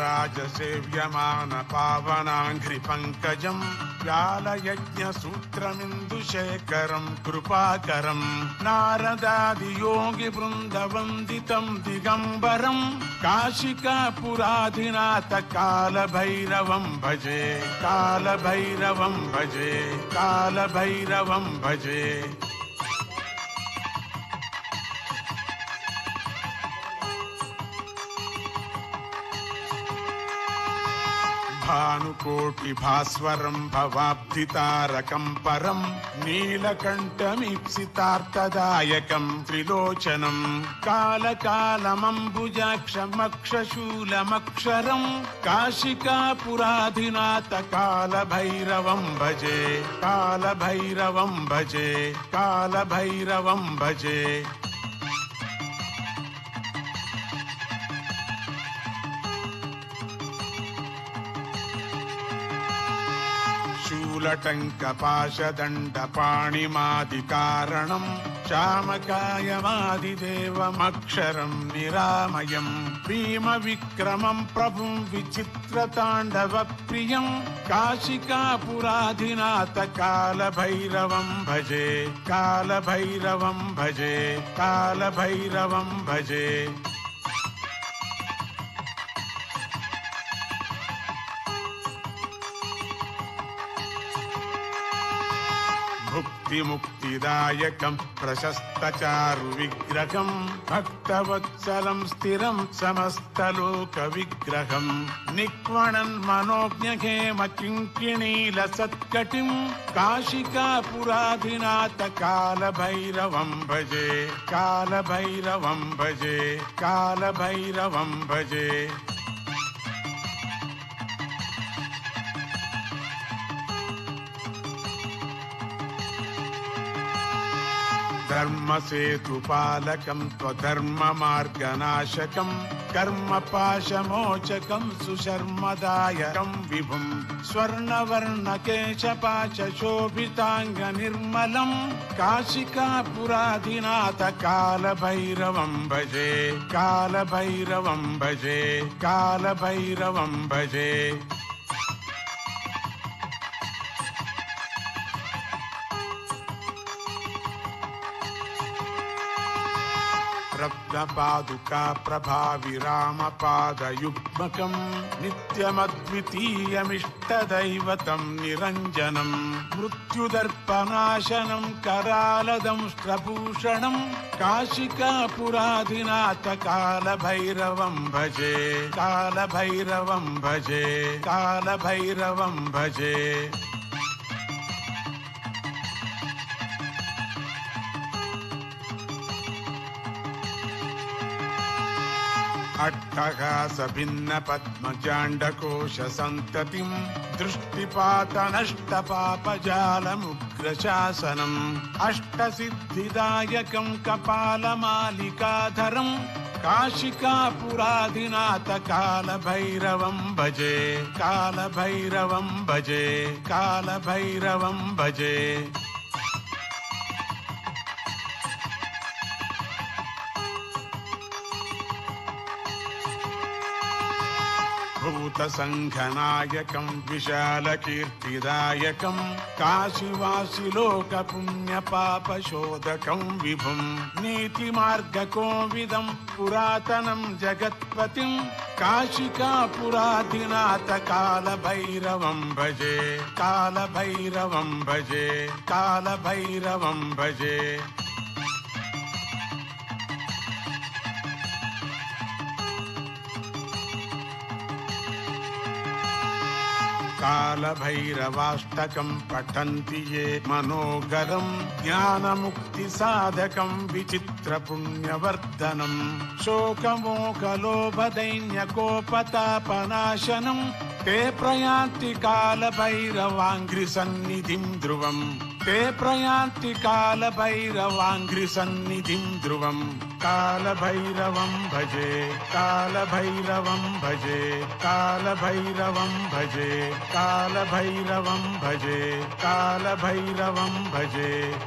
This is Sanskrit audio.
राजसेव्यमान पावनाङ्घ्रिपङ्कजम् व्यालयज्ञसूत्रमिन्दुशेखरम् कृपाकरम् नारदादियोगिवृन्दवन्दितम् दिगम्बरम् कालभैरवम् भजे कालभैरवम् भजे कालभैरवम् भजे भानुकोटिभास्वरम् भवाब्धितारकम् परम् नीलकण्ठमीप्सितार्थदायकम् त्रिलोचनम् कालकालमम्बुजाक्षमक्षशूलमक्षरम् काशिकापुराधिनाथ कालभैरवम् भजे कालभैरवम् भजे कालभैरवम् भजे शूलटङ्कपाशदण्डपाणिमादिकारणम् श्यामकायमादिदेवमक्षरम् निरामयम् भीमविक्रमम् प्रभुम् विचित्रताण्डवप्रियम् काशिकापुराधिनाथ कालभैरवम् भजे कालभैरवम् भजे कालभैरवम् भजे भुक्तिमुक्तिदायकम् प्रशस्तचारुविग्रहम् भक्तवत्सलम् स्थिरम् समस्तलोकविग्रहम् निक्वणन् मनोज्ञहेम किङ्किणीलसत्कटिम् काशिकापुराधिनाथ कालभैरवम् भजे कालभैरवम् भजे कालभैरवम् भजे धर्मसेतुपालकम् त्वधर्ममार्गनाशकम् कर्मपाशमोचकम् सुशर्मदायकम् विभुम् स्वर्णवर्णकेशपाशोभिताङ्गनिर्मलम् काशिकापुराधिनाथ कालभैरवम् भजे कालभैरवम् भजे कालभैरवम् भजे रत्नपादुका प्रभाविरामपादयुग्मकम् नित्यमद्वितीयमिष्टदैवतम् निरञ्जनम् मृत्युदर्पनाशनम् करालदंष्ट्रभूषणम् काशिकापुराधिनाथ कालभैरवम् भजे कालभैरवम् भजे कालभैरवम् भजे अट्टहासभिन्नपद्मजाण्डकोशसन्ततिम् दृष्टिपातनष्टपापजालमुग्रशासनम् अष्टसिद्धिदायकम् कपालमालिकाधरम् काशिकापुराधिनाथ कालभैरवम् भजे कालभैरवम् भजे कालभैरवम् भजे भूतसङ्घनायकम् विशालकीर्तिदायकम् काशिवासिलोकपुण्यपापशोधकम् विभुम् नीतिमार्गकोविदम् पुरातनम् जगत्पतिम् काशिकापुराधिनाथ कालभैरवम् भजे कालभैरवम् भजे कालभैरवम् भजे कालभैरवाष्टकम् पठन्ति ये मनोगरम् ज्ञानमुक्तिसाधकम् विचित्रपुण्यवर्धनम् शोकमोकलोभदैन्यकोपतापनाशनम् ते प्रयान्ति कालभैरवाङ्घ्रिसन्निधिम् ध्रुवम्। ते प्रयान्ति कालभैरवाङ्घ्रिसन्निधिम् ध्रुवम्। कालभैरवम् भजे कालभैरवम् भजे कालभैरवम् भजे कालभैरवम् भजे कालभैरवम् भजे